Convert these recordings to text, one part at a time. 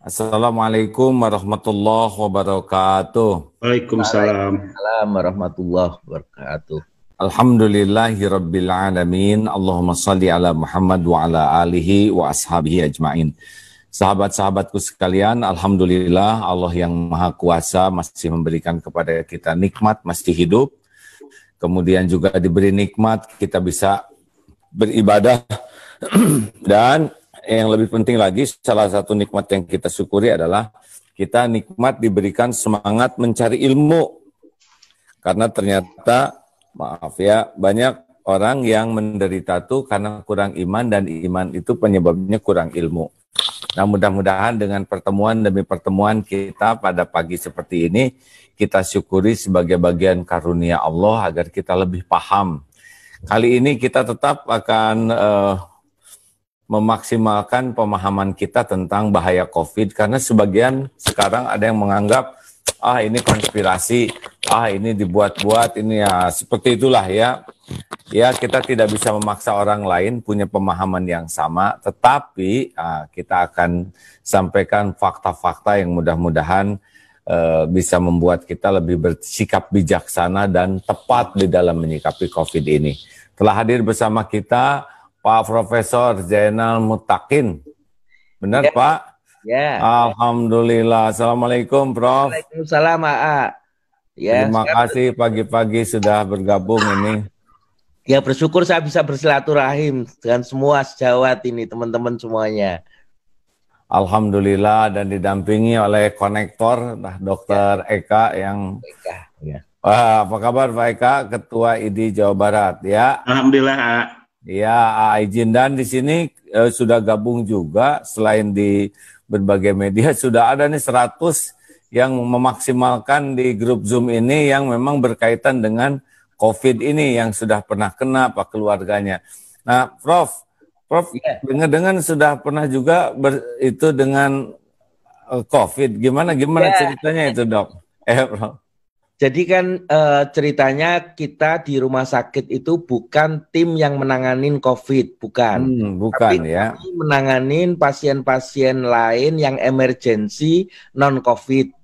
Assalamualaikum warahmatullahi wabarakatuh. Waalaikumsalam. Waalaikumsalam warahmatullahi wabarakatuh. Alhamdulillahi rabbil alamin. Allahumma salli ala Muhammad wa ala alihi wa ashabihi ajmain. Sahabat-sahabatku sekalian, Alhamdulillah Allah yang Maha Kuasa masih memberikan kepada kita nikmat, masih hidup. Kemudian juga diberi nikmat, kita bisa beribadah. Dan yang lebih penting lagi, salah satu nikmat yang kita syukuri adalah kita nikmat diberikan semangat mencari ilmu. Karena ternyata maaf ya, banyak orang yang menderita tuh karena kurang iman dan iman itu penyebabnya kurang ilmu. Nah mudah-mudahan dengan pertemuan demi pertemuan kita pada pagi seperti ini, kita syukuri sebagai bagian karunia Allah agar kita lebih paham. Kali ini kita tetap akan uh, memaksimalkan pemahaman kita tentang bahaya COVID karena sebagian sekarang ada yang menganggap ah ini konspirasi, ah ini dibuat-buat, ini ya seperti itulah ya. Ya kita tidak bisa memaksa orang lain punya pemahaman yang sama, tetapi ah, kita akan sampaikan fakta-fakta yang mudah-mudahan uh, bisa membuat kita lebih bersikap bijaksana dan tepat di dalam menyikapi COVID ini. Telah hadir bersama kita Pak Profesor Zainal Mutakin. Benar ya. Pak? Ya. Alhamdulillah. Assalamualaikum, Prof. Waalaikumsalam, A. Ya, Terima sekarang... kasih pagi-pagi sudah bergabung ini. Ya, bersyukur saya bisa bersilaturahim dengan semua sejawat ini, teman-teman semuanya. Alhamdulillah dan didampingi oleh konektor, nah, Dokter ya. Eka yang Eka. Ya. Wah, apa kabar Pak Eka, Ketua ID Jawa Barat ya? Alhamdulillah. Ya, izin dan di sini eh, sudah gabung juga selain di berbagai media sudah ada nih 100 yang memaksimalkan di grup Zoom ini yang memang berkaitan dengan COVID ini yang sudah pernah kena apa keluarganya. Nah, Prof, Prof yeah. dengar-dengar sudah pernah juga ber, itu dengan uh, COVID. Gimana gimana yeah. ceritanya itu, Dok? Eh, Prof. Jadi kan e, ceritanya kita di rumah sakit itu bukan tim yang menanganin COVID, bukan. Hmm, bukan Tapi ya. Kami menanganin pasien-pasien lain yang emergensi non COVID.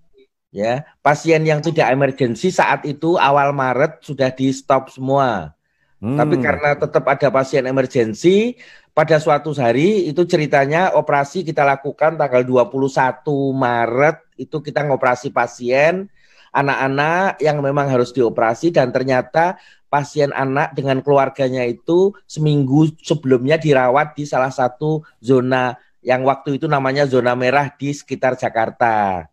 Ya, pasien yang tidak emergensi saat itu awal Maret sudah di stop semua. Hmm. Tapi karena tetap ada pasien emergensi, pada suatu hari itu ceritanya operasi kita lakukan tanggal 21 Maret itu kita ngoperasi pasien anak-anak yang memang harus dioperasi dan ternyata pasien anak dengan keluarganya itu seminggu sebelumnya dirawat di salah satu zona yang waktu itu namanya zona merah di sekitar Jakarta.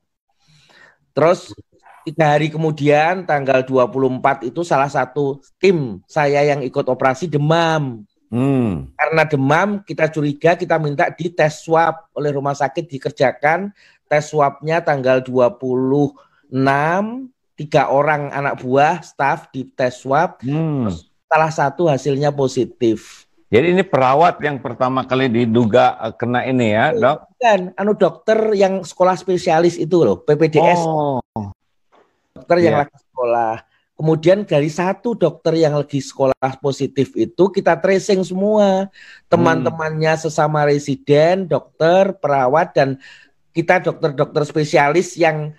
Terus tiga hari kemudian tanggal 24 itu salah satu tim saya yang ikut operasi demam. Hmm. Karena demam kita curiga kita minta di tes swab oleh rumah sakit dikerjakan tes swabnya tanggal 20 enam tiga orang anak buah staff di tes swab. Hmm. salah satu hasilnya positif. Jadi ini perawat yang pertama kali diduga eh, kena ini ya dok? Kan anu dokter yang sekolah spesialis itu loh PPDS oh. dokter yang yeah. lagi sekolah. Kemudian dari satu dokter yang lagi sekolah positif itu kita tracing semua. Teman-temannya sesama residen, dokter, perawat dan kita dokter-dokter spesialis yang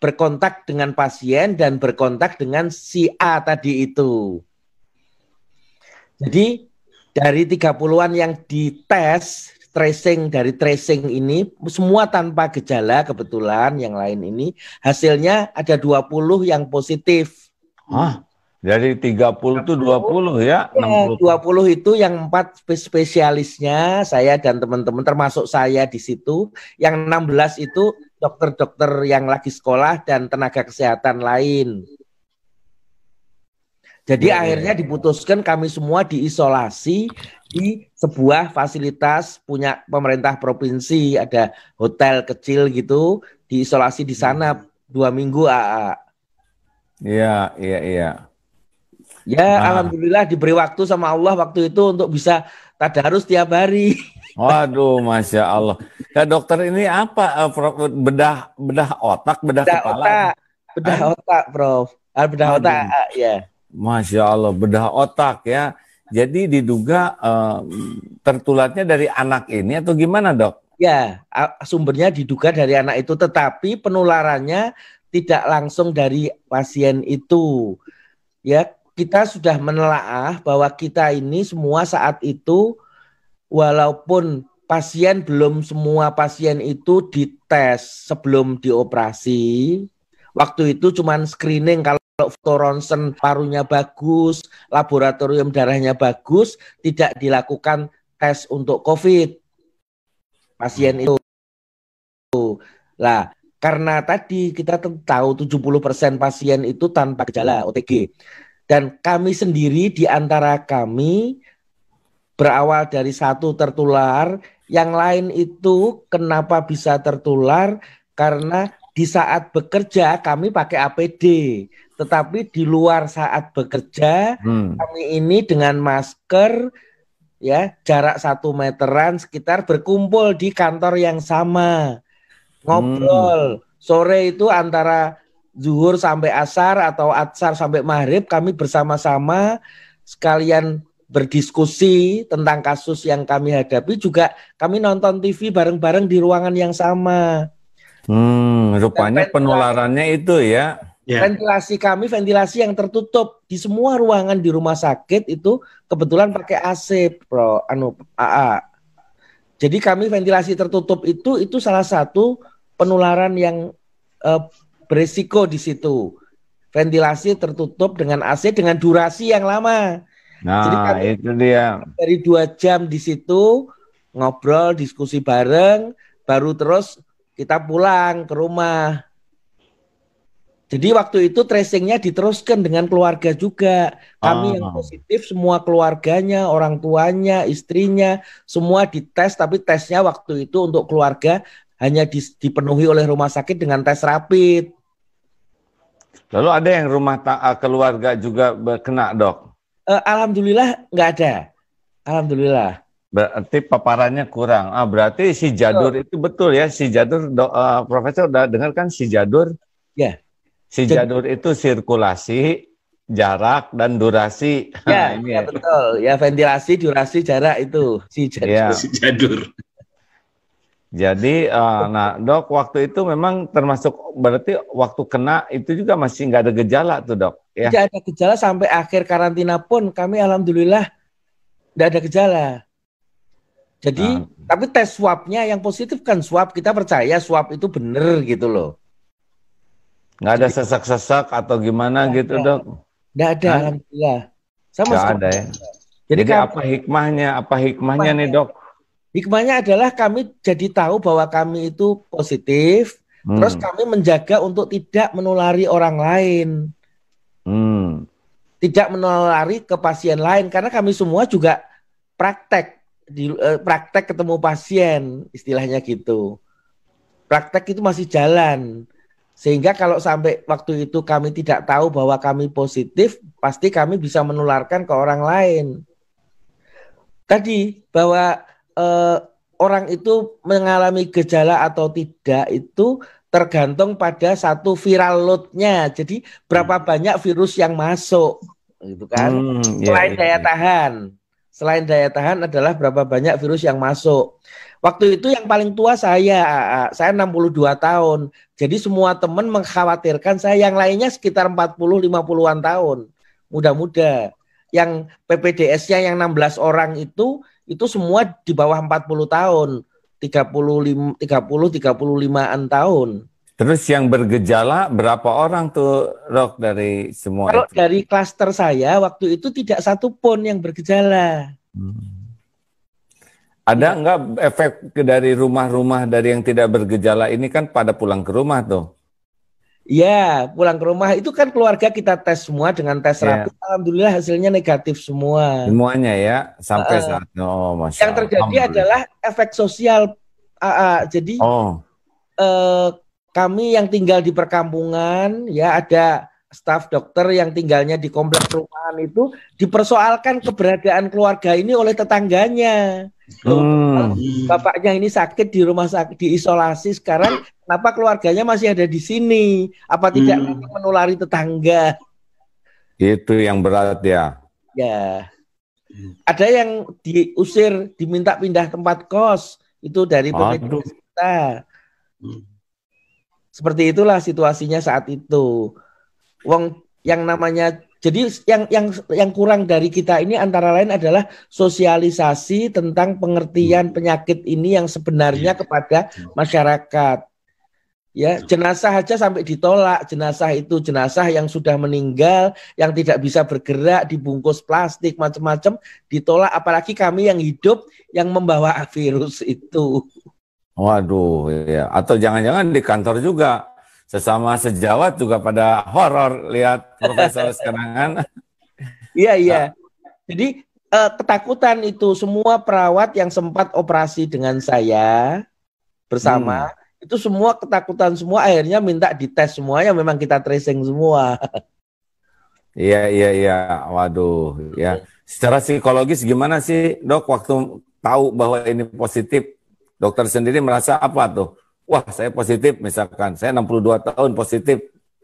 berkontak dengan pasien dan berkontak dengan si A tadi itu. Jadi dari 30-an yang dites tracing dari tracing ini semua tanpa gejala kebetulan yang lain ini hasilnya ada 20 yang positif. Hah? Dari 30 itu 20 ya? ya 60. 20 itu yang empat spesialisnya saya dan teman-teman termasuk saya di situ. Yang 16 itu dokter-dokter yang lagi sekolah dan tenaga kesehatan lain. Jadi ya, akhirnya ya. diputuskan kami semua diisolasi di sebuah fasilitas punya pemerintah provinsi, ada hotel kecil gitu, diisolasi di sana dua minggu. Iya, iya, iya. Ya, nah. alhamdulillah diberi waktu sama Allah waktu itu untuk bisa tadarus tiap hari. Waduh, masya Allah. Ya dokter ini apa? Eh, bedah bedah otak, bedah, bedah kepala? Otak. Bedah ah? otak, Prof. Ah, bedah Aduh. otak, ah, ya. Masya Allah, bedah otak ya. Jadi diduga uh, tertularnya dari anak ini atau gimana dok? Ya, sumbernya diduga dari anak itu, tetapi penularannya tidak langsung dari pasien itu. Ya, kita sudah menelaah bahwa kita ini semua saat itu walaupun pasien belum semua pasien itu dites sebelum dioperasi. Waktu itu cuma screening kalau foto ronsen parunya bagus, laboratorium darahnya bagus, tidak dilakukan tes untuk COVID pasien itu. Lah, karena tadi kita tahu 70% pasien itu tanpa gejala OTG. Dan kami sendiri di antara kami berawal dari satu tertular, yang lain itu kenapa bisa tertular? Karena di saat bekerja kami pakai APD, tetapi di luar saat bekerja hmm. kami ini dengan masker ya jarak satu meteran sekitar berkumpul di kantor yang sama ngobrol hmm. sore itu antara zuhur sampai asar atau atsar sampai maghrib kami bersama-sama sekalian berdiskusi tentang kasus yang kami hadapi juga kami nonton TV bareng-bareng di ruangan yang sama. Hmm, rupanya penularannya itu ya Yeah. Ventilasi kami ventilasi yang tertutup di semua ruangan di rumah sakit itu kebetulan pakai AC, Bro, anu AA. Jadi kami ventilasi tertutup itu itu salah satu penularan yang uh, beresiko di situ. Ventilasi tertutup dengan AC dengan durasi yang lama. Nah, Jadi kami itu dia. Dari dua jam di situ ngobrol, diskusi bareng, baru terus kita pulang ke rumah. Jadi waktu itu tracingnya diteruskan dengan keluarga juga. Kami ah. yang positif semua keluarganya, orang tuanya, istrinya, semua dites. Tapi tesnya waktu itu untuk keluarga hanya di, dipenuhi oleh rumah sakit dengan tes rapid. Lalu ada yang rumah ta- keluarga juga kena dok? Uh, Alhamdulillah nggak ada. Alhamdulillah. Berarti paparannya kurang. Ah berarti si Jadur oh. itu betul ya si Jadur. Do, uh, Profesor udah dengar kan si Jadur? Ya. Si jadur itu sirkulasi, jarak dan durasi. Ya, ini ya, ya betul. Ya ventilasi, durasi, jarak itu si jadur. Ya. Si jadur. Jadi, uh, nah dok, waktu itu memang termasuk berarti waktu kena itu juga masih nggak ada gejala tuh dok? Ya. Tidak ada gejala sampai akhir karantina pun kami alhamdulillah tidak ada gejala. Jadi, nah. tapi tes swabnya yang positif kan swab kita percaya swab itu benar gitu loh. Nggak ada sesak-sesak atau gimana nggak gitu ada. dok? Nggak ada, Hah? alhamdulillah. Sama Nggak ada ya. Jadi, jadi apa hikmahnya? Apa hikmahnya, hikmahnya nih dok? Hikmahnya adalah kami jadi tahu bahwa kami itu positif, hmm. terus kami menjaga untuk tidak menulari orang lain. Hmm. Tidak menulari ke pasien lain karena kami semua juga praktek di eh, praktek ketemu pasien istilahnya gitu. Praktek itu masih jalan. Sehingga kalau sampai waktu itu kami tidak tahu bahwa kami positif, pasti kami bisa menularkan ke orang lain. Tadi bahwa eh, orang itu mengalami gejala atau tidak itu tergantung pada satu viral loadnya. Jadi berapa hmm. banyak virus yang masuk, gitu kan? Hmm, yeah, Selain yeah, daya yeah. tahan, selain daya tahan adalah berapa banyak virus yang masuk. Waktu itu yang paling tua saya, saya 62 tahun. Jadi semua teman mengkhawatirkan saya, yang lainnya sekitar 40-50-an tahun. Muda-muda. Yang PPDS-nya yang 16 orang itu, itu semua di bawah 40 tahun. 30 30 35-an tahun. Terus yang bergejala berapa orang tuh Rok dari semua Kalau itu? dari klaster saya waktu itu tidak satu pun yang bergejala. Hmm. Ada ya. enggak efek dari rumah-rumah dari yang tidak bergejala ini kan pada pulang ke rumah tuh? Iya, pulang ke rumah itu kan keluarga kita tes semua dengan tes ya. rapid. Alhamdulillah hasilnya negatif semua. Semuanya ya, sampai uh, saat oh, masya Yang terjadi adalah efek sosial. Uh, uh, jadi oh. uh, kami yang tinggal di perkampungan ya ada staf dokter yang tinggalnya di kompleks perumahan itu dipersoalkan keberadaan keluarga ini oleh tetangganya. Hmm. Bapaknya ini sakit di rumah sakit diisolasi sekarang, kenapa keluarganya masih ada di sini? Apa tidak hmm. menulari tetangga? Itu yang berat ya. Ya. Ada yang diusir, diminta pindah tempat kos Itu dari pemerintah kita. Seperti itulah situasinya saat itu. Wong yang namanya jadi yang yang yang kurang dari kita ini antara lain adalah sosialisasi tentang pengertian hmm. penyakit ini yang sebenarnya iya. kepada masyarakat. Ya, jenazah aja sampai ditolak. Jenazah itu jenazah yang sudah meninggal, yang tidak bisa bergerak, dibungkus plastik macam-macam, ditolak apalagi kami yang hidup yang membawa virus itu. Waduh, ya. Atau jangan-jangan di kantor juga sesama sejawat juga pada horor lihat Profesor sekarang Iya iya. Jadi eh, ketakutan itu semua perawat yang sempat operasi dengan saya bersama hmm. itu semua ketakutan semua akhirnya minta dites semuanya memang kita tracing semua. Iya iya iya. Waduh ya. Secara psikologis gimana sih dok waktu tahu bahwa ini positif? Dokter sendiri merasa apa tuh? Wah saya positif misalkan, saya 62 tahun positif.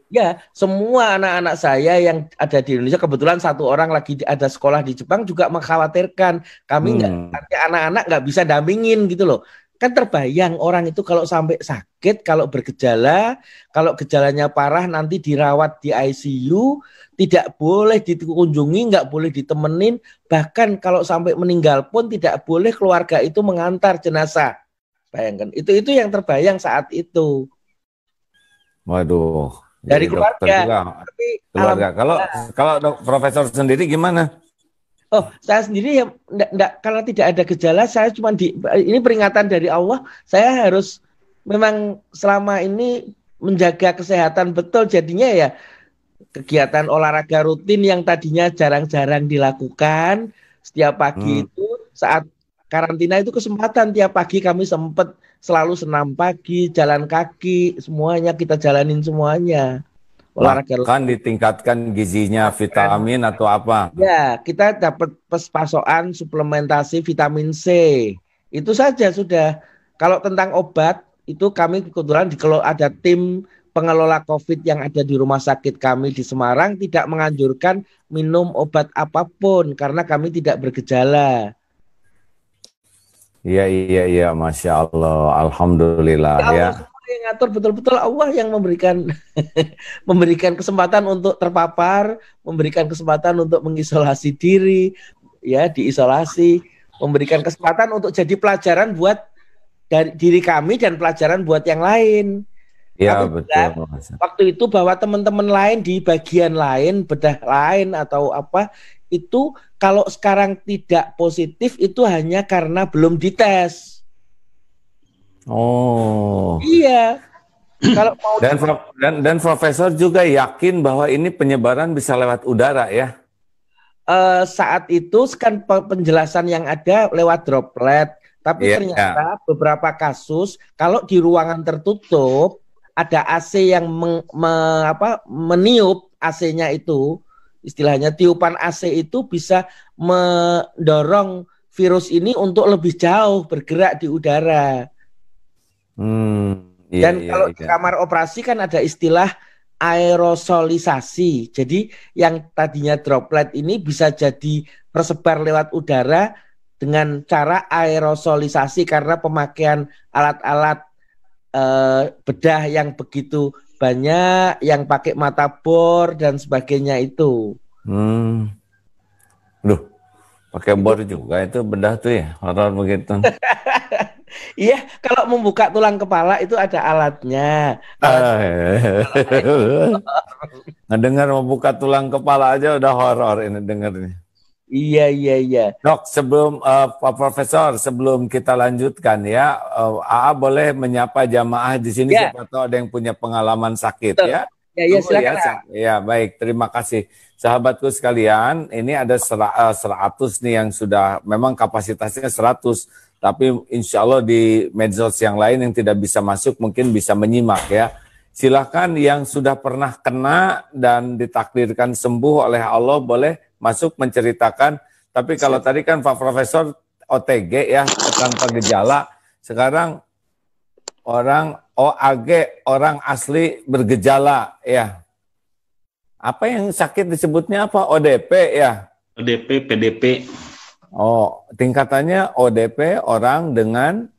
Ya, semua anak-anak saya yang ada di Indonesia kebetulan satu orang lagi ada sekolah di Jepang juga mengkhawatirkan kami nggak hmm. anak-anak nggak bisa dampingin gitu loh. Kan terbayang orang itu kalau sampai sakit, kalau bergejala, kalau gejalanya parah nanti dirawat di ICU, tidak boleh dikunjungi, nggak boleh ditemenin, bahkan kalau sampai meninggal pun tidak boleh keluarga itu mengantar jenazah Bayangkan, itu itu yang terbayang saat itu. Waduh. Dari keluarga. Juga. Tapi keluarga. Kalau kalau dok, profesor sendiri gimana? Oh, saya sendiri ya enggak, enggak karena tidak ada gejala, saya cuma di ini peringatan dari Allah, saya harus memang selama ini menjaga kesehatan betul jadinya ya kegiatan olahraga rutin yang tadinya jarang-jarang dilakukan setiap pagi hmm. itu saat karantina itu kesempatan tiap pagi kami sempat selalu senam pagi, jalan kaki, semuanya kita jalanin semuanya. Olahraga kan ditingkatkan gizinya vitamin atau apa? Ya, kita dapat pasokan suplementasi vitamin C. Itu saja sudah. Kalau tentang obat itu kami kebetulan di kalau ada tim pengelola COVID yang ada di rumah sakit kami di Semarang tidak menganjurkan minum obat apa pun karena kami tidak bergejala. Iya iya iya, masya Allah, alhamdulillah ya. Allah ya. yang ngatur betul-betul Allah yang memberikan memberikan kesempatan untuk terpapar, memberikan kesempatan untuk mengisolasi diri, ya diisolasi, memberikan kesempatan untuk jadi pelajaran buat dari diri kami dan pelajaran buat yang lain. Iya betul. Waktu itu bahwa teman-teman lain di bagian lain, bedah lain atau apa itu kalau sekarang tidak positif itu hanya karena belum dites. Oh. Iya. kalau mau dan, dan dan profesor juga yakin bahwa ini penyebaran bisa lewat udara ya. Uh, saat itu kan penjelasan yang ada lewat droplet, tapi yeah, ternyata yeah. beberapa kasus kalau di ruangan tertutup ada AC yang meng, me, apa, meniup AC-nya itu istilahnya tiupan AC itu bisa mendorong virus ini untuk lebih jauh bergerak di udara. Hmm, iya, Dan iya, kalau iya. di kamar operasi kan ada istilah aerosolisasi. Jadi yang tadinya droplet ini bisa jadi tersebar lewat udara dengan cara aerosolisasi karena pemakaian alat-alat eh, bedah yang begitu banyak yang pakai mata bor dan sebagainya itu. Hmm. Duh, pakai bor juga itu bedah tuh ya, horor begitu. Iya, kalau membuka tulang kepala itu ada alatnya. Ah, Ngedengar membuka tulang kepala aja udah horor ini dengarnya. Iya iya iya. Dok, sebelum uh, Pak Profesor, sebelum kita lanjutkan ya, uh, AA boleh menyapa jamaah di sini ya. siapa tahu ada yang punya pengalaman sakit Betul. ya. Ya, ya silakan. Ya, ya, baik. Terima kasih. Sahabatku sekalian, ini ada eh, seratus nih yang sudah memang kapasitasnya 100, tapi insya Allah di medsos yang lain yang tidak bisa masuk mungkin bisa menyimak ya. Silahkan yang sudah pernah kena dan ditakdirkan sembuh oleh Allah boleh masuk menceritakan. Tapi kalau tadi kan Pak Profesor OTG ya tanpa gejala, sekarang orang OAG orang asli bergejala ya. Apa yang sakit disebutnya apa? ODP ya? ODP, PDP. Oh, tingkatannya ODP orang dengan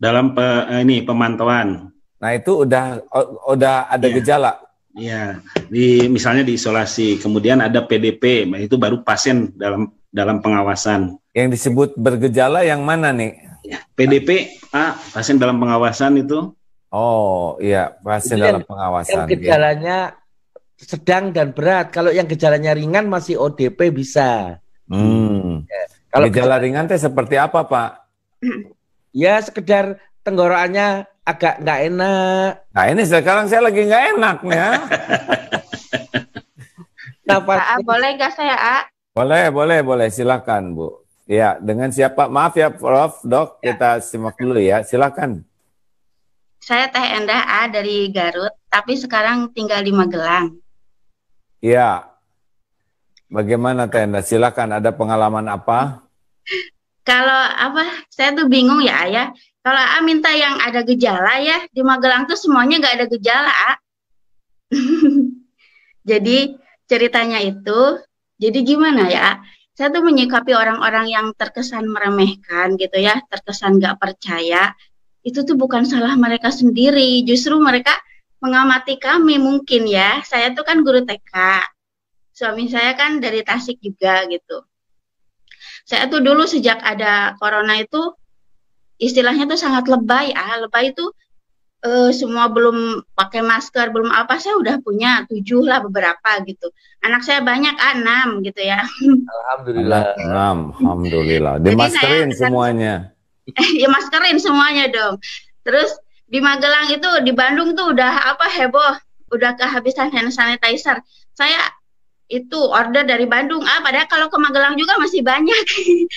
dalam pe, ini pemantauan. Nah itu udah udah ada ya. gejala. Iya, di misalnya di isolasi, kemudian ada PDP, itu baru pasien dalam dalam pengawasan. Yang disebut bergejala yang mana nih? Ya, PDP, Pak, pasien dalam pengawasan itu. Oh, iya, pasien Jadi dalam pengawasan. Yang iya. gejalanya ya. sedang dan berat. Kalau yang gejalanya ringan masih ODP bisa. Hmm. Ya. Kalau gejala ringan teh seperti apa, Pak? Ya, sekedar tenggorokannya agak nggak enak. Nah ini sekarang saya lagi nggak enak nih ya. nah, A, boleh nggak saya A? Boleh, boleh, boleh. Silakan Bu. Ya, dengan siapa? Maaf ya Prof, Dok, ya. kita simak dulu ya. Silakan. Saya Teh Endah A dari Garut, tapi sekarang tinggal di Magelang. Iya. Bagaimana Teh Endah? Silakan. Ada pengalaman apa? Kalau apa? Saya tuh bingung ya, Ayah kalau A minta yang ada gejala ya, di Magelang tuh semuanya nggak ada gejala, A. jadi ceritanya itu, jadi gimana ya? Saya tuh menyikapi orang-orang yang terkesan meremehkan gitu ya, terkesan nggak percaya. Itu tuh bukan salah mereka sendiri, justru mereka mengamati kami mungkin ya. Saya tuh kan guru TK, suami saya kan dari Tasik juga gitu. Saya tuh dulu sejak ada corona itu istilahnya tuh sangat lebay ah lebay itu uh, semua belum pakai masker belum apa saya udah punya tujuh lah beberapa gitu. Anak saya banyak ah, enam gitu ya. Alhamdulillah. Enam alhamdulillah. Dimaskerin saya, semuanya. Ya maskerin semuanya dong. Terus di Magelang itu di Bandung tuh udah apa heboh. Udah kehabisan hand sanitizer. Saya itu order dari Bandung. Ah, padahal kalau ke Magelang juga masih banyak.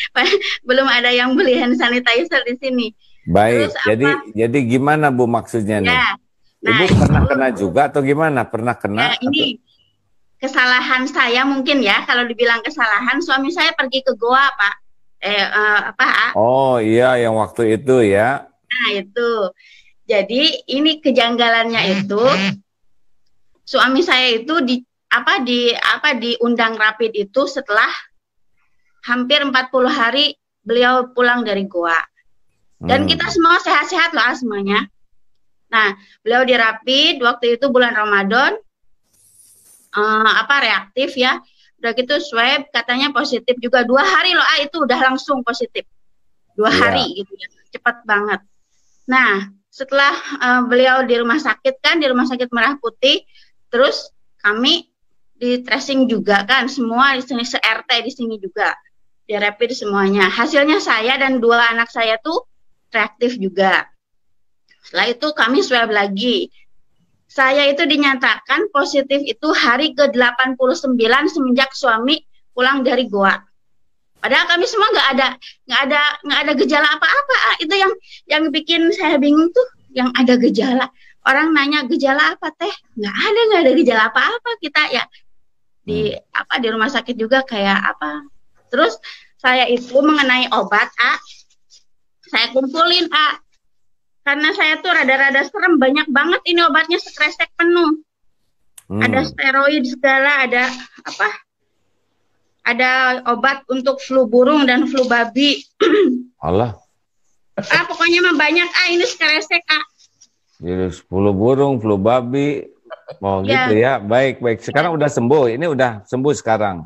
Belum ada yang beli hand sanitizer di sini. Baik. Terus jadi apa? jadi gimana Bu maksudnya nih? Ya. Nah, Ibu pernah itu, kena juga atau gimana? Pernah kena? Ya, ini atau? kesalahan saya mungkin ya. Kalau dibilang kesalahan, suami saya pergi ke Goa, Pak. Eh uh, apa? Oh iya, yang waktu itu ya. Nah itu. Jadi ini kejanggalannya itu suami saya itu di apa di apa diundang rapid itu setelah hampir 40 hari beliau pulang dari Goa. Dan hmm. kita semua sehat-sehat loh semuanya. Nah, beliau di rapid waktu itu bulan Ramadan uh, apa reaktif ya. Udah gitu swab katanya positif juga dua hari loh ah itu udah langsung positif. Dua yeah. hari gitu ya. Cepat banget. Nah, setelah uh, beliau di rumah sakit kan di rumah sakit Merah Putih terus kami di tracing juga kan semua di sini se RT di sini juga. Di rapid semuanya. Hasilnya saya dan dua anak saya tuh reaktif juga. Setelah itu kami swab lagi. Saya itu dinyatakan positif itu hari ke 89 semenjak suami pulang dari Goa. Padahal kami semua nggak ada nggak ada nggak ada gejala apa-apa. Ah, itu yang yang bikin saya bingung tuh yang ada gejala. Orang nanya gejala apa teh? Nggak ada nggak ada gejala apa-apa. Kita ya di hmm. apa di rumah sakit juga kayak apa. Terus saya itu mengenai obat a saya kumpulin a. Karena saya tuh rada-rada serem banyak banget ini obatnya sekresek penuh. Hmm. ada steroid segala ada apa ada obat untuk flu burung dan flu babi. Allah ah pokoknya mah banyak ah ini sekresek ah jadi flu burung flu babi Oh ya. gitu ya. Baik, baik. Sekarang ya. udah sembuh. Ini udah sembuh sekarang.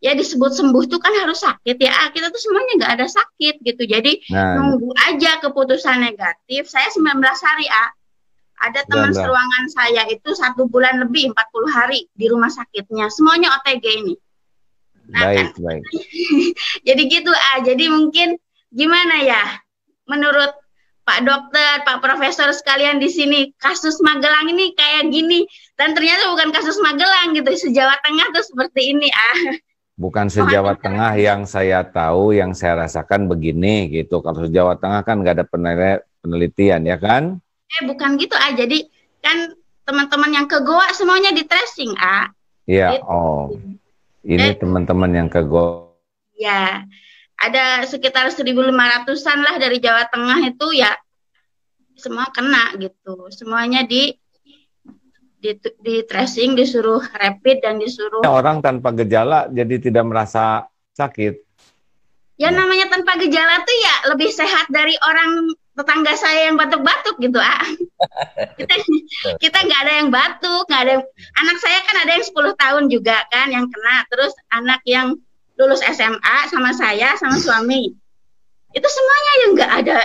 Ya disebut sembuh tuh kan harus sakit ya. Ah, kita tuh semuanya nggak ada sakit gitu. Jadi nah, nunggu aja keputusan negatif. Saya 19 hari ah. Ada teman seruangan saya itu satu bulan lebih 40 hari di rumah sakitnya. Semuanya OTG ini. Nah, baik, kan? baik. jadi gitu ah. Jadi mungkin gimana ya? Menurut Pak Dokter, Pak Profesor sekalian di sini, kasus Magelang ini kayak gini dan ternyata bukan kasus Magelang gitu, sejawa Tengah tuh seperti ini ah. Bukan sejawa Tengah yang saya tahu, yang saya rasakan begini gitu. Kalau sejawa Tengah kan nggak ada penelitian ya kan? Eh bukan gitu ah, jadi kan teman-teman yang ke Goa semuanya di tracing ah. Iya, gitu. oh. Ini teman-teman yang ke Goa. Ya ada sekitar 1.500-an lah dari Jawa Tengah itu ya semua kena gitu. Semuanya di di, di tracing, disuruh rapid dan disuruh orang tanpa gejala jadi tidak merasa sakit. Ya namanya tanpa gejala tuh ya lebih sehat dari orang tetangga saya yang batuk-batuk gitu ah kita kita nggak ada yang batuk nggak ada yang, anak saya kan ada yang 10 tahun juga kan yang kena terus anak yang lulus SMA sama saya sama suami itu semuanya yang nggak ada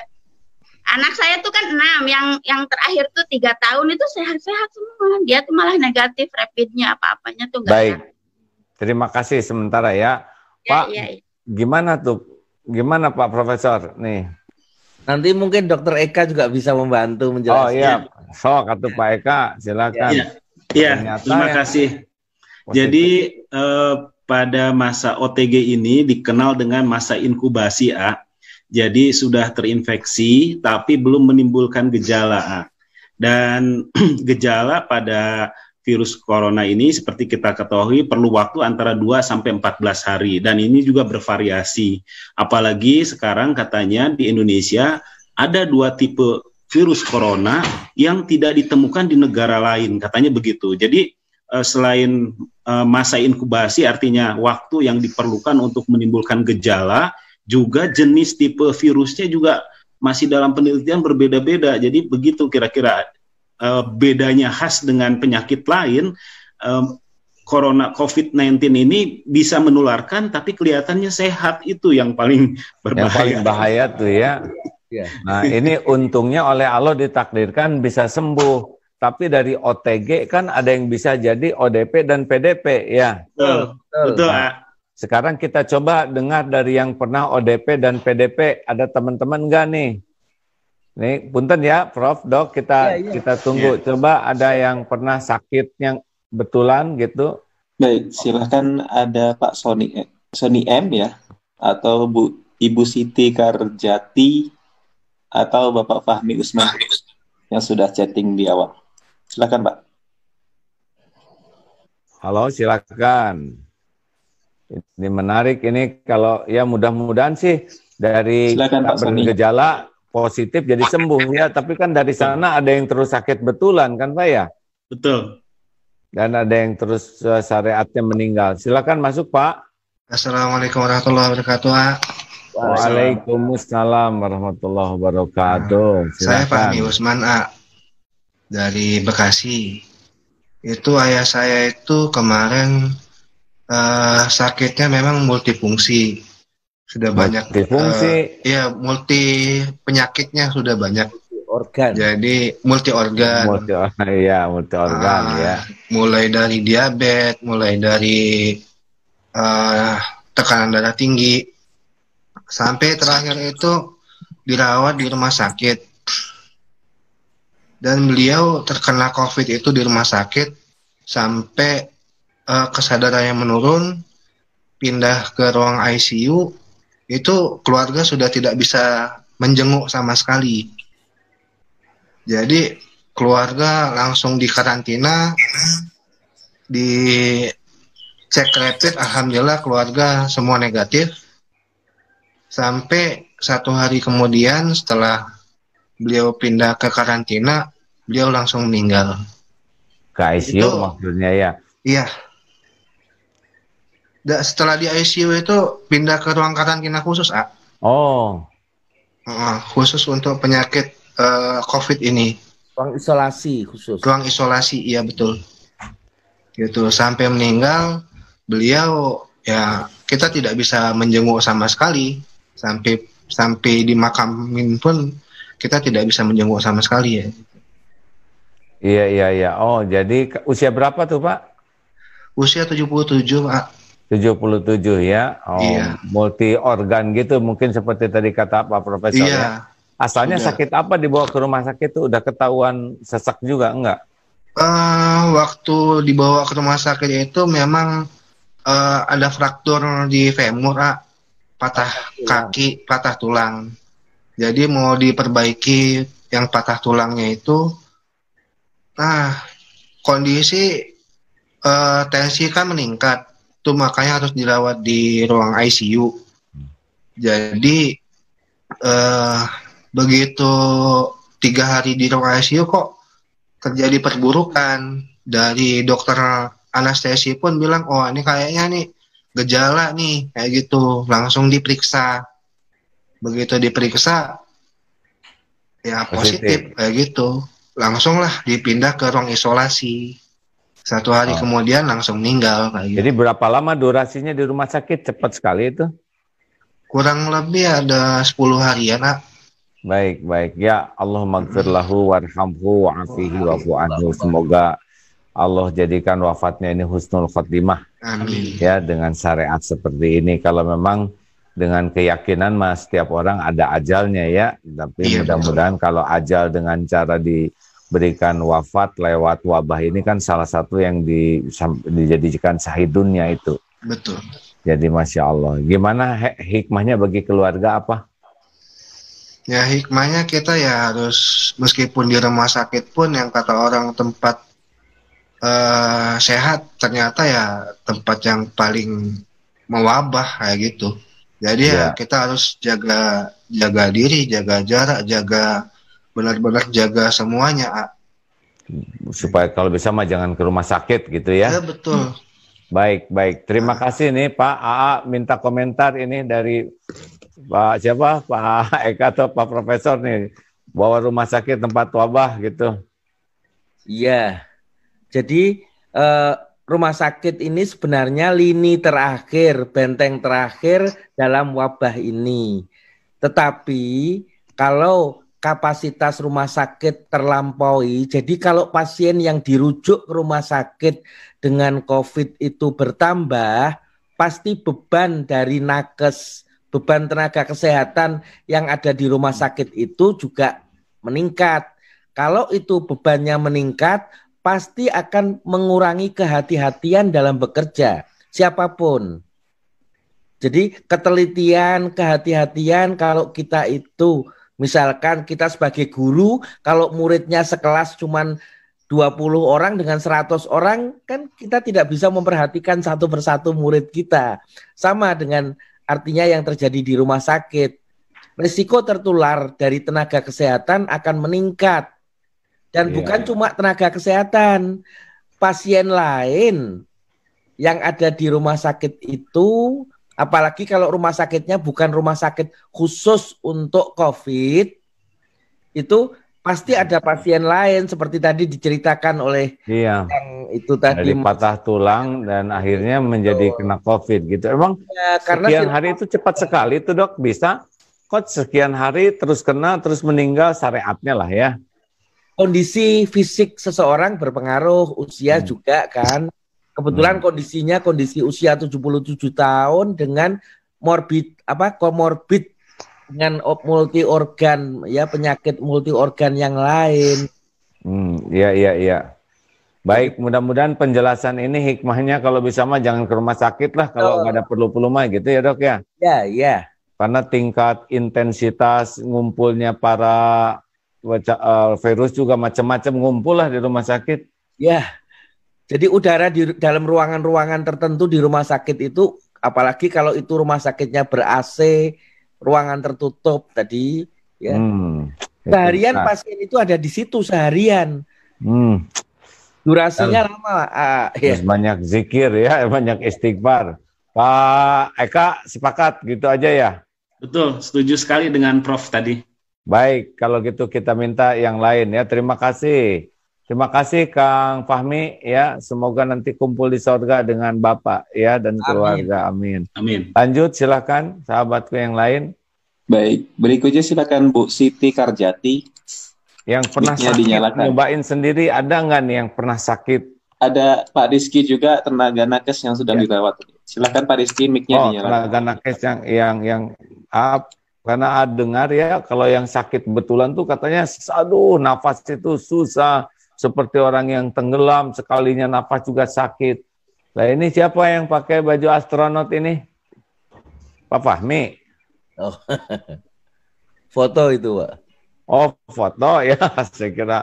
anak saya tuh kan enam yang yang terakhir tuh tiga tahun itu sehat-sehat semua. Dia tuh malah negatif rapidnya apa-apanya tuh nggak baik. ada. terima kasih sementara ya, ya Pak ya, ya. gimana tuh? Gimana Pak Profesor? Nih. Nanti mungkin Dokter Eka juga bisa membantu menjelaskan. Oh iya. So kata Pak Eka. Silakan. Iya ya, terima kasih. Positif. jadi eh, pada masa OTG ini dikenal dengan masa inkubasi A jadi sudah terinfeksi tapi belum menimbulkan gejala. Dan gejala pada virus corona ini seperti kita ketahui perlu waktu antara 2 sampai 14 hari dan ini juga bervariasi. Apalagi sekarang katanya di Indonesia ada dua tipe virus corona yang tidak ditemukan di negara lain, katanya begitu. Jadi eh, selain eh, masa inkubasi artinya waktu yang diperlukan untuk menimbulkan gejala, juga jenis tipe virusnya juga masih dalam penelitian berbeda-beda. Jadi begitu kira-kira uh, bedanya khas dengan penyakit lain. Um, corona COVID-19 ini bisa menularkan, tapi kelihatannya sehat itu yang paling berbahaya. Yang paling bahaya tuh ya. Iya. Nah ini untungnya oleh Allah ditakdirkan bisa sembuh. Tapi dari OTG kan ada yang bisa jadi ODP dan PDP ya. Betul, betul. betul nah, sekarang kita coba dengar dari yang pernah ODP dan PDP. Ada teman-teman enggak nih? Nih, punten ya, Prof, Dok, kita ya, ya. kita tunggu. Ya. Coba ada yang pernah sakit yang betulan gitu. Baik, silahkan ada Pak Sony Sony M ya, atau Bu Ibu Siti Karjati, atau Bapak Fahmi Usman yang sudah chatting di awal. Silakan, Pak. Halo, silakan. Ini menarik ini kalau ya mudah-mudahan sih dari Silakan, bergejala positif jadi sembuh ya, tapi kan dari sana ada yang terus sakit betulan kan Pak ya? Betul. Dan ada yang terus uh, syariatnya meninggal. Silakan masuk Pak. Assalamualaikum warahmatullahi wabarakatuh. Waalaikumsalam warahmatullahi wabarakatuh. Silakan. Saya Fahmi Usman A dari Bekasi. Itu ayah saya itu kemarin uh, sakitnya memang multifungsi. Sudah banyak multifungsi? uh, ya multi penyakitnya sudah banyak. Organ? Jadi multi organ multi ya multi organ uh, ya mulai dari diabetes mulai dari uh, tekanan darah tinggi. Sampai terakhir itu dirawat di rumah sakit. Dan beliau terkena covid itu di rumah sakit sampai uh, kesadarannya menurun, pindah ke ruang ICU, itu keluarga sudah tidak bisa menjenguk sama sekali. Jadi keluarga langsung dikarantina, di cek rapid, alhamdulillah keluarga semua negatif. Sampai satu hari kemudian setelah beliau pindah ke karantina, beliau langsung meninggal. Ke ICU itu, maksudnya ya? Iya, setelah di ICU itu pindah ke ruang karantina khusus, A. Oh. Uh, khusus untuk penyakit uh, COVID ini. Ruang isolasi khusus. Ruang isolasi, iya betul. Gitu sampai meninggal beliau ya kita tidak bisa menjenguk sama sekali sampai sampai di dimakamin pun kita tidak bisa menjenguk sama sekali ya. Iya iya iya. Oh, jadi usia berapa tuh, Pak? Usia 77, Pak. 77 ya. Oh, iya. multi organ gitu mungkin seperti tadi kata Pak Profesor iya. ya. Asalnya Sudah. sakit apa dibawa ke rumah sakit itu udah ketahuan sesak juga enggak? Uh, waktu dibawa ke rumah sakit itu memang uh, ada fraktur di femur, ah. patah kaki, patah tulang. Jadi mau diperbaiki yang patah tulangnya itu. Nah, kondisi uh, tensi kan meningkat itu makanya harus dirawat di ruang ICU. Jadi eh, begitu tiga hari di ruang ICU kok terjadi perburukan dari dokter anestesi pun bilang oh ini kayaknya nih gejala nih kayak gitu langsung diperiksa begitu diperiksa ya positif, positif kayak gitu. Langsung lah dipindah ke ruang isolasi. Satu hari oh. kemudian langsung meninggal kayak gitu. Jadi berapa lama durasinya di rumah sakit? Cepat sekali itu? Kurang lebih ada 10 harian, Nak. Baik, baik. Ya Allah magfir lahu warhamhu wa'afihi wa'fu anhu. Semoga Allah jadikan wafatnya ini husnul khotimah. Amin. Ya, dengan syariat seperti ini. Kalau memang dengan keyakinan mas setiap orang ada ajalnya ya tapi iya, mudah-mudahan kalau ajal dengan cara diberikan wafat lewat wabah ini kan salah satu yang di, dijadikan sahidunnya itu. Betul. Jadi masya Allah. Gimana hikmahnya bagi keluarga apa? Ya hikmahnya kita ya harus meskipun di rumah sakit pun yang kata orang tempat uh, sehat ternyata ya tempat yang paling mewabah kayak gitu. Jadi ya, ya. kita harus jaga jaga diri, jaga jarak, jaga benar-benar jaga semuanya. Supaya kalau bisa mah jangan ke rumah sakit gitu ya. Ya betul. Baik, baik. Terima nah. kasih nih Pak AA minta komentar ini dari Pak siapa? Pak Eka atau Pak Profesor nih. Bawa rumah sakit tempat wabah gitu. Iya. Jadi eh, rumah sakit ini sebenarnya lini terakhir, benteng terakhir dalam wabah ini. Tetapi kalau kapasitas rumah sakit terlampaui, jadi kalau pasien yang dirujuk ke rumah sakit dengan COVID itu bertambah, pasti beban dari nakes, beban tenaga kesehatan yang ada di rumah sakit itu juga meningkat. Kalau itu bebannya meningkat, pasti akan mengurangi kehati-hatian dalam bekerja, siapa pun. Jadi ketelitian, kehati-hatian kalau kita itu misalkan kita sebagai guru kalau muridnya sekelas cuman 20 orang dengan 100 orang kan kita tidak bisa memperhatikan satu persatu murid kita. Sama dengan artinya yang terjadi di rumah sakit. Risiko tertular dari tenaga kesehatan akan meningkat dan yeah. bukan cuma tenaga kesehatan, pasien lain yang ada di rumah sakit itu, apalagi kalau rumah sakitnya bukan rumah sakit khusus untuk COVID, itu pasti ada pasien lain seperti tadi diceritakan oleh iya. yang itu tadi Dari patah tulang dan akhirnya menjadi oh. kena COVID gitu. Emang ya, karena sekian hari itu cepat sekali itu dok bisa kok sekian hari terus kena terus meninggal syariatnya lah ya kondisi fisik seseorang berpengaruh, usia hmm. juga kan. Kebetulan hmm. kondisinya kondisi usia 77 tahun dengan morbid apa komorbid dengan multi organ ya penyakit multi organ yang lain. Hmm, iya iya iya. Baik, mudah-mudahan penjelasan ini hikmahnya kalau bisa mah jangan ke rumah sakit lah kalau nggak oh. ada perlu-perlu mah gitu ya dok ya. Ya ya. Karena tingkat intensitas ngumpulnya para uh, virus juga macam-macam ngumpul lah di rumah sakit. Ya, jadi udara di dalam ruangan-ruangan tertentu di rumah sakit itu, apalagi kalau itu rumah sakitnya ber AC, ruangan tertutup tadi, ya. Hmm, seharian nah. pasien itu ada di situ seharian. Hmm. Durasinya Dan, lama. Uh, ya. banyak zikir ya, banyak istighfar. Pak Eka sepakat gitu aja ya. Betul, setuju sekali dengan Prof tadi. Baik, kalau gitu kita minta yang lain ya. Terima kasih. Terima kasih Kang Fahmi ya. Semoga nanti kumpul di surga dengan Bapak ya dan keluarga. Amin. Amin. Lanjut silakan sahabatku yang lain. Baik, berikutnya silakan Bu Siti Karjati. Yang pernah sakit, dinyalakan. nyobain sendiri ada nggak nih yang pernah sakit? Ada Pak Rizky juga tenaga nakes yang sudah ya. dirawat. Silakan Pak Rizky, mic-nya oh, dinyalakan. Tenaga nakes yang yang yang up karena dengar ya kalau yang sakit betulan tuh katanya aduh nafas itu susah seperti orang yang tenggelam sekalinya nafas juga sakit. Nah ini siapa yang pakai baju astronot ini? Pak Fahmi. Oh. foto itu, Pak. Oh, foto ya. Saya kira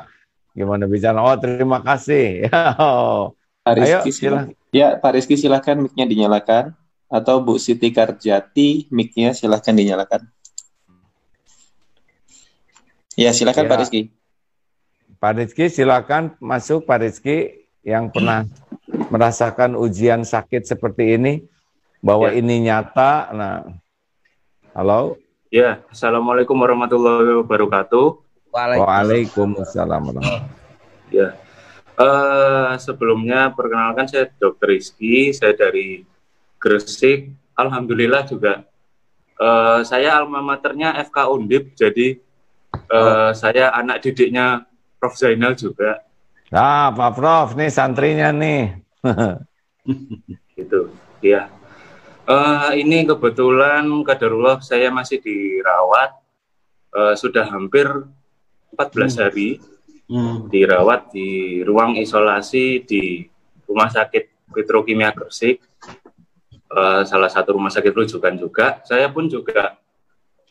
gimana bicara. Oh, terima kasih. Ya. Oh. Pak Rizky, Ayo, silakan. Ya, Pak Rizky silakan mic-nya dinyalakan. Atau Bu Siti Karjati, mic-nya silakan dinyalakan. Ya, silakan ya. Pak Rizky. Pak Rizky, silakan masuk Pak Rizky yang pernah merasakan ujian sakit seperti ini, bahwa ya. ini nyata. Nah, halo. Ya, Assalamualaikum warahmatullahi wabarakatuh. Waalaikumsalam. Ya. Uh, sebelumnya perkenalkan saya Dr. Rizky, saya dari Gresik. Alhamdulillah juga uh, saya alma maternya FK Undip, jadi uh, oh. saya anak didiknya Prof Zainal juga. Ah, Pak Prof, nih santrinya nih. gitu, ya. Uh, ini kebetulan kadarullah saya masih dirawat uh, sudah hampir 14 hmm. hari hmm. dirawat di ruang isolasi di Rumah Sakit Petrokimia Gresik, uh, salah satu rumah sakit rujukan juga. Saya pun juga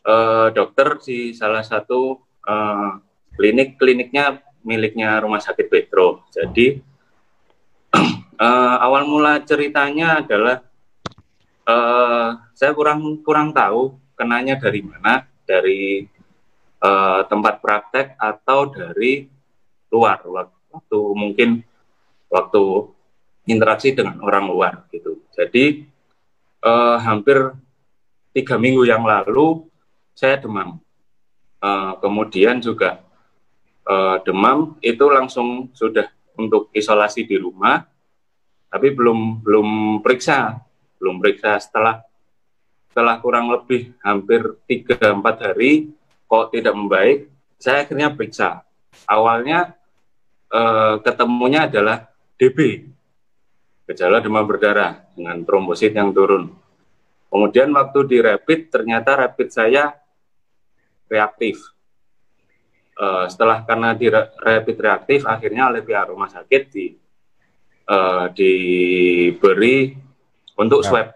uh, dokter di salah satu uh, klinik kliniknya miliknya Rumah Sakit Petro. Jadi uh, awal mula ceritanya adalah uh, saya kurang kurang tahu kenanya dari mana, dari uh, tempat praktek atau dari luar waktu mungkin waktu interaksi dengan orang luar gitu. Jadi uh, hampir tiga minggu yang lalu saya demam. Uh, kemudian juga uh, demam itu langsung sudah untuk isolasi di rumah, tapi belum belum periksa belum periksa setelah setelah kurang lebih hampir 3-4 hari kok tidak membaik, saya akhirnya periksa. Awalnya eh, ketemunya adalah DB, gejala demam berdarah dengan trombosit yang turun. Kemudian waktu di rapid, ternyata rapid saya reaktif. Uh, setelah karena di rapid reaktif, akhirnya oleh pihak rumah sakit di, uh, diberi untuk ya. swab.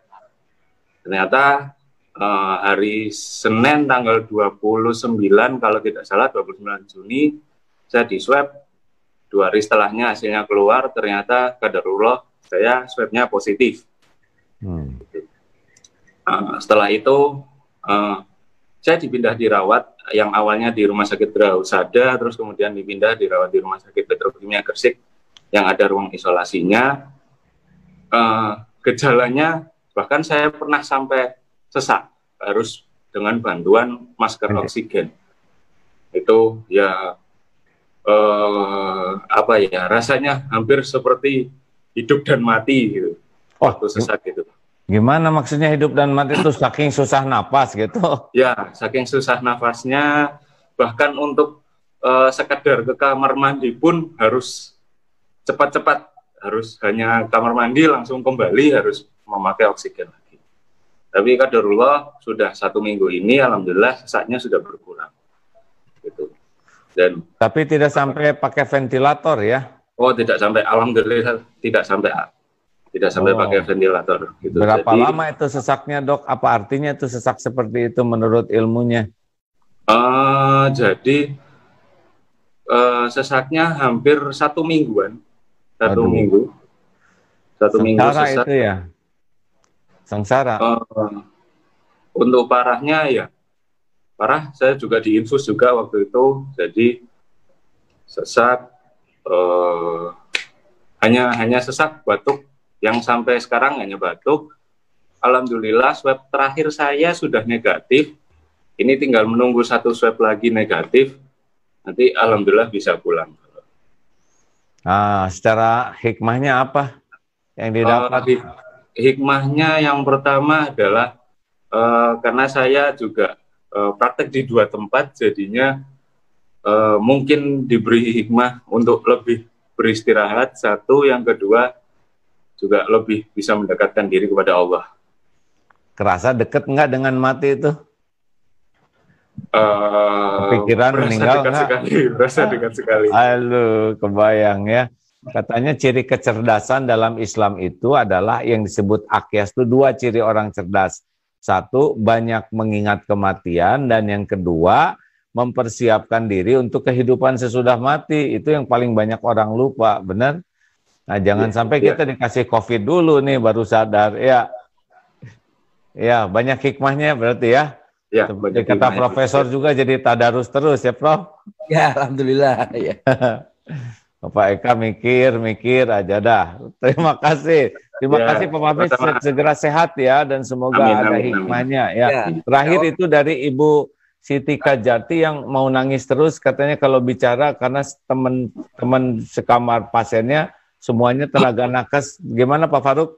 Ternyata uh, hari Senin tanggal 29 kalau tidak salah 29 Juni saya di swab dua hari setelahnya hasilnya keluar ternyata kadarullah saya swabnya positif. Hmm. Uh, setelah itu uh, saya dipindah dirawat yang awalnya di rumah sakit Sada terus kemudian dipindah dirawat di rumah sakit Petrokimia Gresik yang ada ruang isolasinya. Uh, gejalanya bahkan saya pernah sampai sesak harus dengan bantuan masker oksigen. Itu ya eh, apa ya rasanya hampir seperti hidup dan mati gitu. Oh, waktu sesak itu gimana maksudnya hidup dan mati itu saking susah nafas gitu ya saking susah nafasnya bahkan untuk eh, sekedar ke kamar mandi pun harus cepat-cepat harus hanya kamar mandi langsung kembali harus memakai oksigen lagi. Tapi kadarullah sudah satu minggu ini alhamdulillah sesaknya sudah berkurang. Gitu. Dan tapi tidak sampai pakai ventilator ya? Oh tidak sampai alhamdulillah tidak sampai tidak sampai oh. pakai ventilator. Gitu. Berapa Jadi, lama itu sesaknya dok? Apa artinya itu sesak seperti itu menurut ilmunya? Uh, jadi uh, sesaknya hampir satu mingguan satu Aduh. minggu satu Sengsara minggu sesat. itu ya Sengsara uh, untuk parahnya ya parah saya juga diinfus juga waktu itu jadi sesak uh, hanya hanya sesak batuk yang sampai sekarang hanya batuk Alhamdulillah swab terakhir saya sudah negatif ini tinggal menunggu satu swab lagi negatif nanti Alhamdulillah bisa pulang Nah, secara hikmahnya apa yang didapat? Uh, hikmahnya yang pertama adalah uh, karena saya juga uh, praktek di dua tempat, jadinya uh, mungkin diberi hikmah untuk lebih beristirahat. Satu, yang kedua juga lebih bisa mendekatkan diri kepada Allah. Kerasa deket nggak dengan mati itu? Uh, Pikiran meninggal dekat sekali, rasa dekat sekali. Halo, kebayang ya. Katanya ciri kecerdasan dalam Islam itu adalah yang disebut akias itu dua ciri orang cerdas. Satu, banyak mengingat kematian dan yang kedua, mempersiapkan diri untuk kehidupan sesudah mati. Itu yang paling banyak orang lupa, benar? Nah, jangan ya, sampai ya. kita dikasih COVID dulu nih baru sadar. Ya, ya banyak hikmahnya berarti ya. Ya, Seperti kata profesor ya. juga jadi tadarus terus ya, Prof. Ya, alhamdulillah ya. Bapak Eka mikir, mikir aja dah. Terima kasih. Terima ya, kasih Pak Mafis segera sehat ya dan semoga amin, ada amin, hikmahnya amin. ya. ya. Terakhir ya. itu dari Ibu Siti Kajati yang mau nangis terus katanya kalau bicara karena teman-teman sekamar pasiennya semuanya tenaga nakes. Gimana Pak Faruk?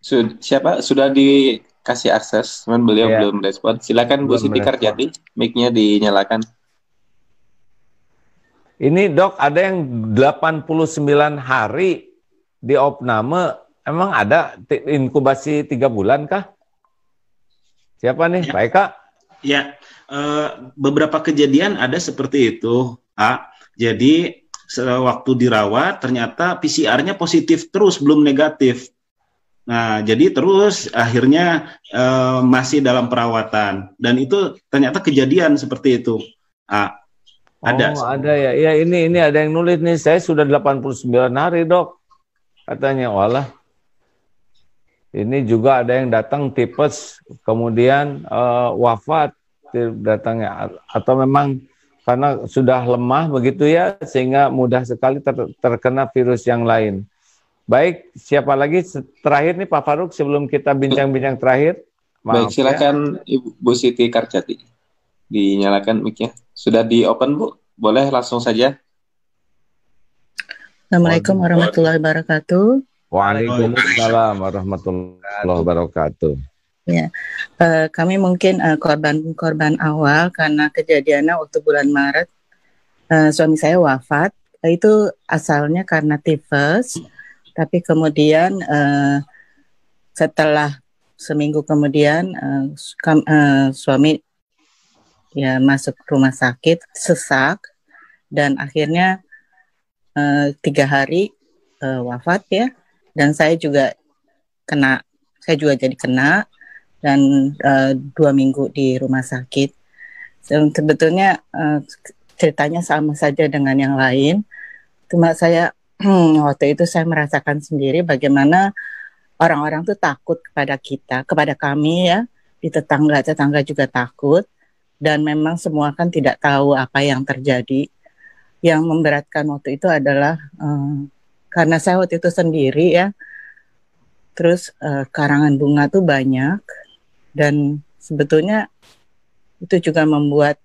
Sud siapa sudah dikasih akses, cuman beliau yeah. belum respon. Silakan Bu Siti Karjati, mic-nya dinyalakan. Ini dok ada yang 89 hari di opname, emang ada inkubasi tiga bulan kah? Siapa nih, ya. Pak Eka? Ya, uh, beberapa kejadian ada seperti itu, A. Jadi waktu dirawat ternyata PCR-nya positif terus belum negatif. Nah, jadi terus akhirnya uh, masih dalam perawatan dan itu ternyata kejadian seperti itu. A. Ada. Oh, ada ya. Ya ini ini ada yang nulis nih, saya sudah 89 hari, Dok. Katanya, walah. Ini juga ada yang datang tipes, kemudian uh, wafat datangnya atau memang karena sudah lemah begitu ya sehingga mudah sekali ter, terkena virus yang lain. Baik, siapa lagi terakhir nih Pak Faruk sebelum kita bincang-bincang terakhir? Maaf, Baik, silakan ya. Ibu Siti Karjati. Dinyalakan mic-nya. Sudah di open, Bu? Boleh langsung saja. Assalamualaikum warahmatullahi wabarakatuh. Waalaikumsalam warahmatullahi wabarakatuh. Ya, uh, kami mungkin uh, korban-korban awal karena kejadiannya waktu bulan Maret uh, suami saya wafat. Itu asalnya karena tifus, tapi kemudian uh, setelah seminggu kemudian uh, uh, suami ya masuk rumah sakit sesak. Dan akhirnya uh, tiga hari uh, wafat ya. Dan saya juga kena saya juga jadi kena dan uh, dua minggu di rumah sakit. Dan sebetulnya uh, ceritanya sama saja dengan yang lain. Cuma saya waktu itu saya merasakan sendiri bagaimana orang-orang tuh takut kepada kita kepada kami ya. Di tetangga tetangga juga takut. Dan memang semua kan tidak tahu apa yang terjadi. Yang memberatkan waktu itu adalah um, karena saya waktu itu sendiri ya, terus uh, karangan bunga tuh banyak dan sebetulnya itu juga membuat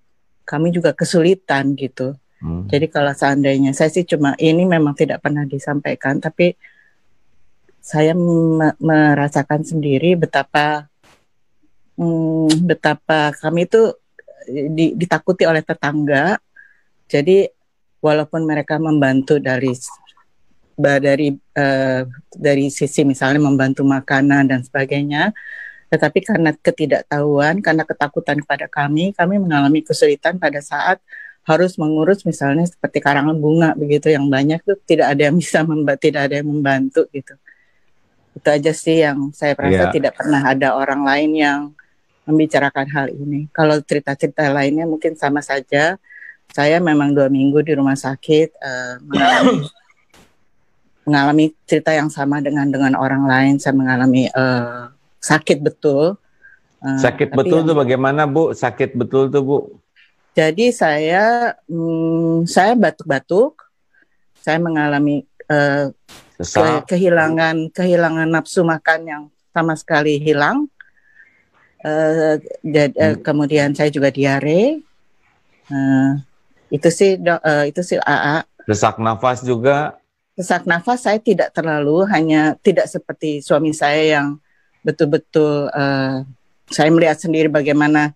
kami juga kesulitan gitu. Hmm. Jadi kalau seandainya saya sih cuma ini memang tidak pernah disampaikan, tapi saya merasakan sendiri betapa hmm, betapa kami itu di, ditakuti oleh tetangga. Jadi walaupun mereka membantu dari dari uh, dari sisi misalnya membantu makanan dan sebagainya, tetapi karena ketidaktahuan, karena ketakutan kepada kami, kami mengalami kesulitan pada saat harus mengurus misalnya seperti karangan bunga begitu yang banyak tuh tidak ada yang bisa membantu, tidak ada yang membantu gitu. Itu aja sih yang saya rasa yeah. tidak pernah ada orang lain yang membicarakan hal ini. Kalau cerita-cerita lainnya mungkin sama saja. Saya memang dua minggu di rumah sakit uh, mengalami mengalami cerita yang sama dengan dengan orang lain. Saya mengalami uh, sakit betul. Uh, sakit betul tuh bagaimana bu? Sakit betul tuh bu? Jadi saya hmm, saya batuk-batuk. Saya mengalami uh, ke kehilangan kehilangan nafsu makan yang sama sekali hilang Uh, uh, kemudian saya juga diare. Uh, itu sih do, uh, itu sih AA. Sesak nafas juga. Sesak nafas saya tidak terlalu hanya tidak seperti suami saya yang betul-betul uh, saya melihat sendiri bagaimana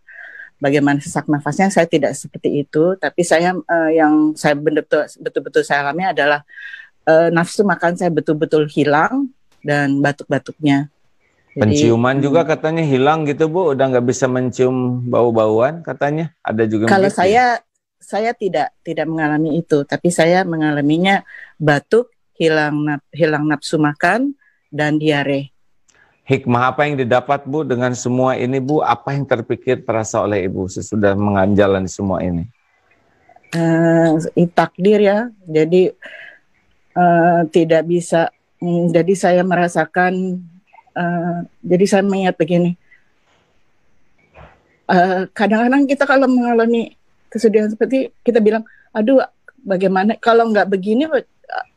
bagaimana sesak nafasnya saya tidak seperti itu tapi saya uh, yang saya betul betul-betul saya alami adalah uh, nafsu makan saya betul-betul hilang dan batuk-batuknya Penciuman juga hmm. katanya hilang gitu Bu, udah nggak bisa mencium bau-bauan katanya. Ada juga Kalau begitu. saya saya tidak tidak mengalami itu, tapi saya mengalaminya batuk, hilang hilang nafsu makan dan diare. Hikmah apa yang didapat Bu dengan semua ini Bu? Apa yang terpikir terasa oleh Ibu sesudah menganjalan semua ini? Uh, takdir ya. Jadi uh, tidak bisa. Um, jadi saya merasakan Uh, jadi saya mengingat begini, kadang kadang-kadang kita kalau mengalami kesedihan seperti kita bilang, aduh bagaimana kalau nggak begini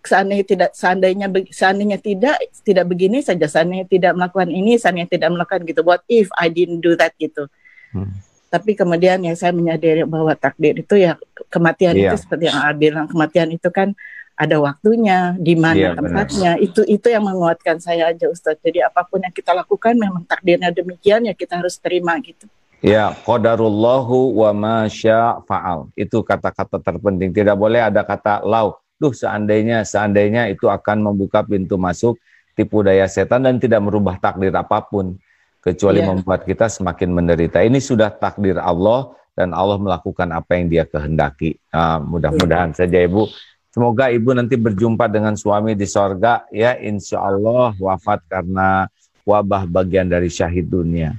seandainya tidak seandainya seandainya tidak tidak begini saja seandainya tidak melakukan ini seandainya tidak melakukan gitu what if I didn't do that gitu hmm. tapi kemudian yang saya menyadari bahwa takdir itu ya kematian yeah. itu seperti yang Abi bilang kematian itu kan ada waktunya, di mana yeah, tempatnya. Benar. Itu itu yang menguatkan saya aja Ustadz. Jadi apa pun yang kita lakukan memang takdirnya demikian ya kita harus terima gitu. Ya, qadarullahu wa masya fa'al. Itu kata-kata terpenting. Tidak boleh ada kata lau. Duh, seandainya, seandainya itu akan membuka pintu masuk tipu daya setan dan tidak merubah takdir apa pun. Kecuali yeah. membuat kita semakin menderita. Ini sudah takdir Allah dan Allah melakukan apa yang dia kehendaki. Nah, mudah-mudahan yeah. saja Ibu Semoga ibu nanti berjumpa dengan suami di sorga ya insya Allah wafat karena wabah bagian dari syahid dunia.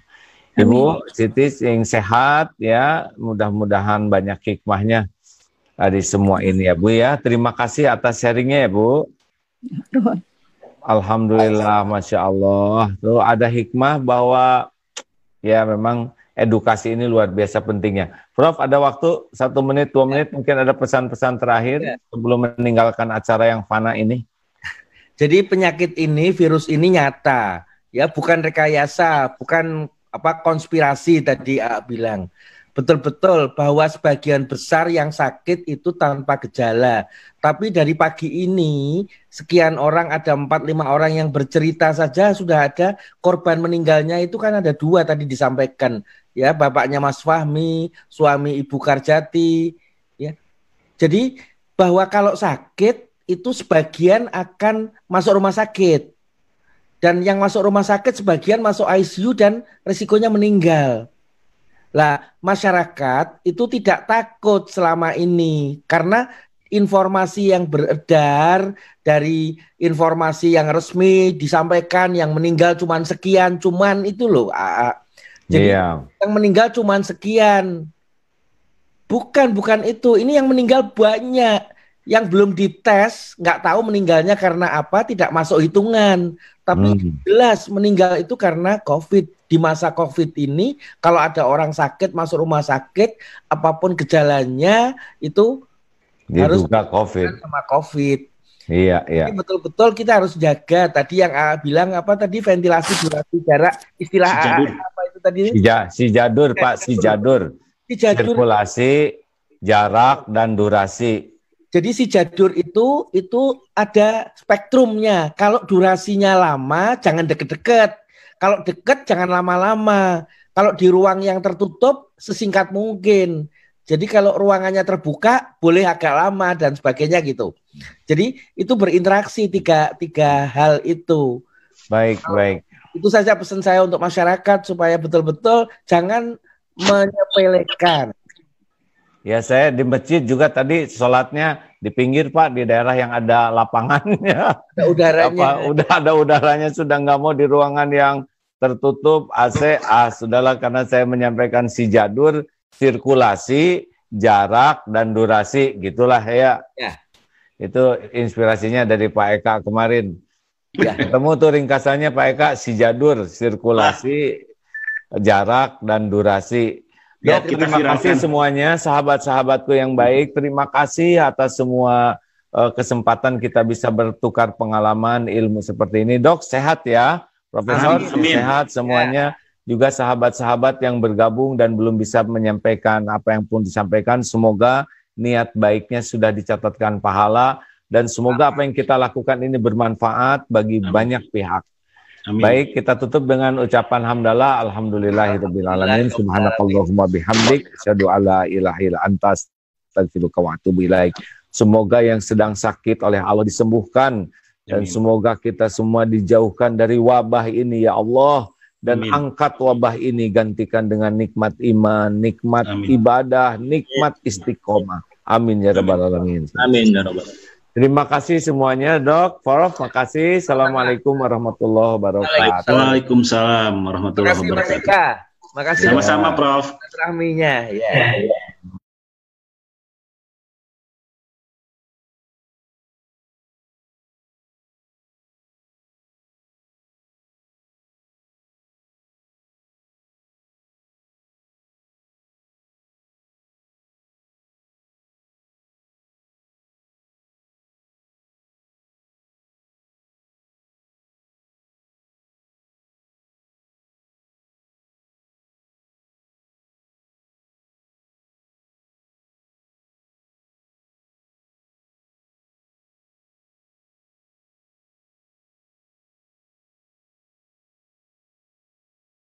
Ibu Siti yang sehat ya mudah-mudahan banyak hikmahnya dari semua ini ya Bu ya. Terima kasih atas sharingnya ya Bu. Alhamdulillah, masya Allah. Tuh ada hikmah bahwa ya memang edukasi ini luar biasa pentingnya. Prof, ada waktu satu menit, dua menit, mungkin ada pesan-pesan terakhir ya. sebelum meninggalkan acara yang fana ini. Jadi penyakit ini, virus ini nyata, ya bukan rekayasa, bukan apa konspirasi tadi A bilang betul-betul bahwa sebagian besar yang sakit itu tanpa gejala. Tapi dari pagi ini sekian orang ada empat lima orang yang bercerita saja sudah ada korban meninggalnya itu kan ada dua tadi disampaikan ya bapaknya Mas Fahmi, suami Ibu Karjati ya. Jadi bahwa kalau sakit itu sebagian akan masuk rumah sakit. Dan yang masuk rumah sakit sebagian masuk ICU dan risikonya meninggal. Lah, masyarakat itu tidak takut selama ini karena informasi yang beredar dari informasi yang resmi disampaikan yang meninggal cuma sekian cuman itu loh jadi yeah. yang meninggal cuma sekian. Bukan, bukan itu. Ini yang meninggal banyak. Yang belum dites, nggak tahu meninggalnya karena apa, tidak masuk hitungan. Tapi hmm. jelas meninggal itu karena COVID. Di masa COVID ini, kalau ada orang sakit masuk rumah sakit, apa pun gejalanya itu Diduga harus COVID. sama COVID. Iya, iya. betul-betul kita harus jaga. Tadi yang A bilang apa tadi ventilasi durasi jarak istilah si jadur. apa itu tadi? Si, ja, si jadur, Pak, si jadur. Si jadur. Sirkulasi, jarak dan durasi. Jadi si jadur itu itu ada spektrumnya. Kalau durasinya lama jangan deket-deket. Kalau deket jangan lama-lama. Kalau di ruang yang tertutup sesingkat mungkin. Jadi kalau ruangannya terbuka boleh agak lama dan sebagainya gitu. Jadi itu berinteraksi tiga tiga hal itu. Baik baik. Itu saja pesan saya untuk masyarakat supaya betul-betul jangan menyepelekan. Ya saya di masjid juga tadi sholatnya di pinggir pak di daerah yang ada lapangannya. Ada udaranya. Apa, udah ada udaranya sudah nggak mau di ruangan yang tertutup AC. Ah sudahlah karena saya menyampaikan si jadur sirkulasi, jarak dan durasi gitulah ya. ya. Itu inspirasinya dari Pak Eka kemarin. Ya. Ketemu tuh ringkasannya Pak Eka si jadur, sirkulasi, jarak dan durasi. Ya, Dok, terima kasih semuanya sahabat-sahabatku yang baik. Terima kasih atas semua uh, kesempatan kita bisa bertukar pengalaman ilmu seperti ini. Dok, sehat ya. Profesor, Amin. sehat semuanya. Ya juga sahabat-sahabat yang bergabung dan belum bisa menyampaikan apa yang pun disampaikan. Semoga niat baiknya sudah dicatatkan pahala dan semoga apa yang kita lakukan ini bermanfaat bagi Amin. banyak pihak. Amin. Baik, kita tutup dengan ucapan hamdalah alhamdulillahirabbil alamin subhanakallahumma bihamdik asyhadu alla ilaha illa anta astaghfiruka wa atubu ilaik. Semoga yang sedang sakit oleh Allah disembuhkan dan Amin. semoga kita semua dijauhkan dari wabah ini ya Allah dan Amin. angkat wabah ini gantikan dengan nikmat iman, nikmat Amin. ibadah, nikmat istiqomah. Amin ya rabbal alamin. Amin ya rabbal Terima kasih semuanya, Dok. Prof, makasih. Assalamualaikum warahmatullahi wabarakatuh. Waalaikumsalam warahmatullahi wabarakatuh. Terima kasih. Sama-sama, Prof. Rahminya, ya. ya.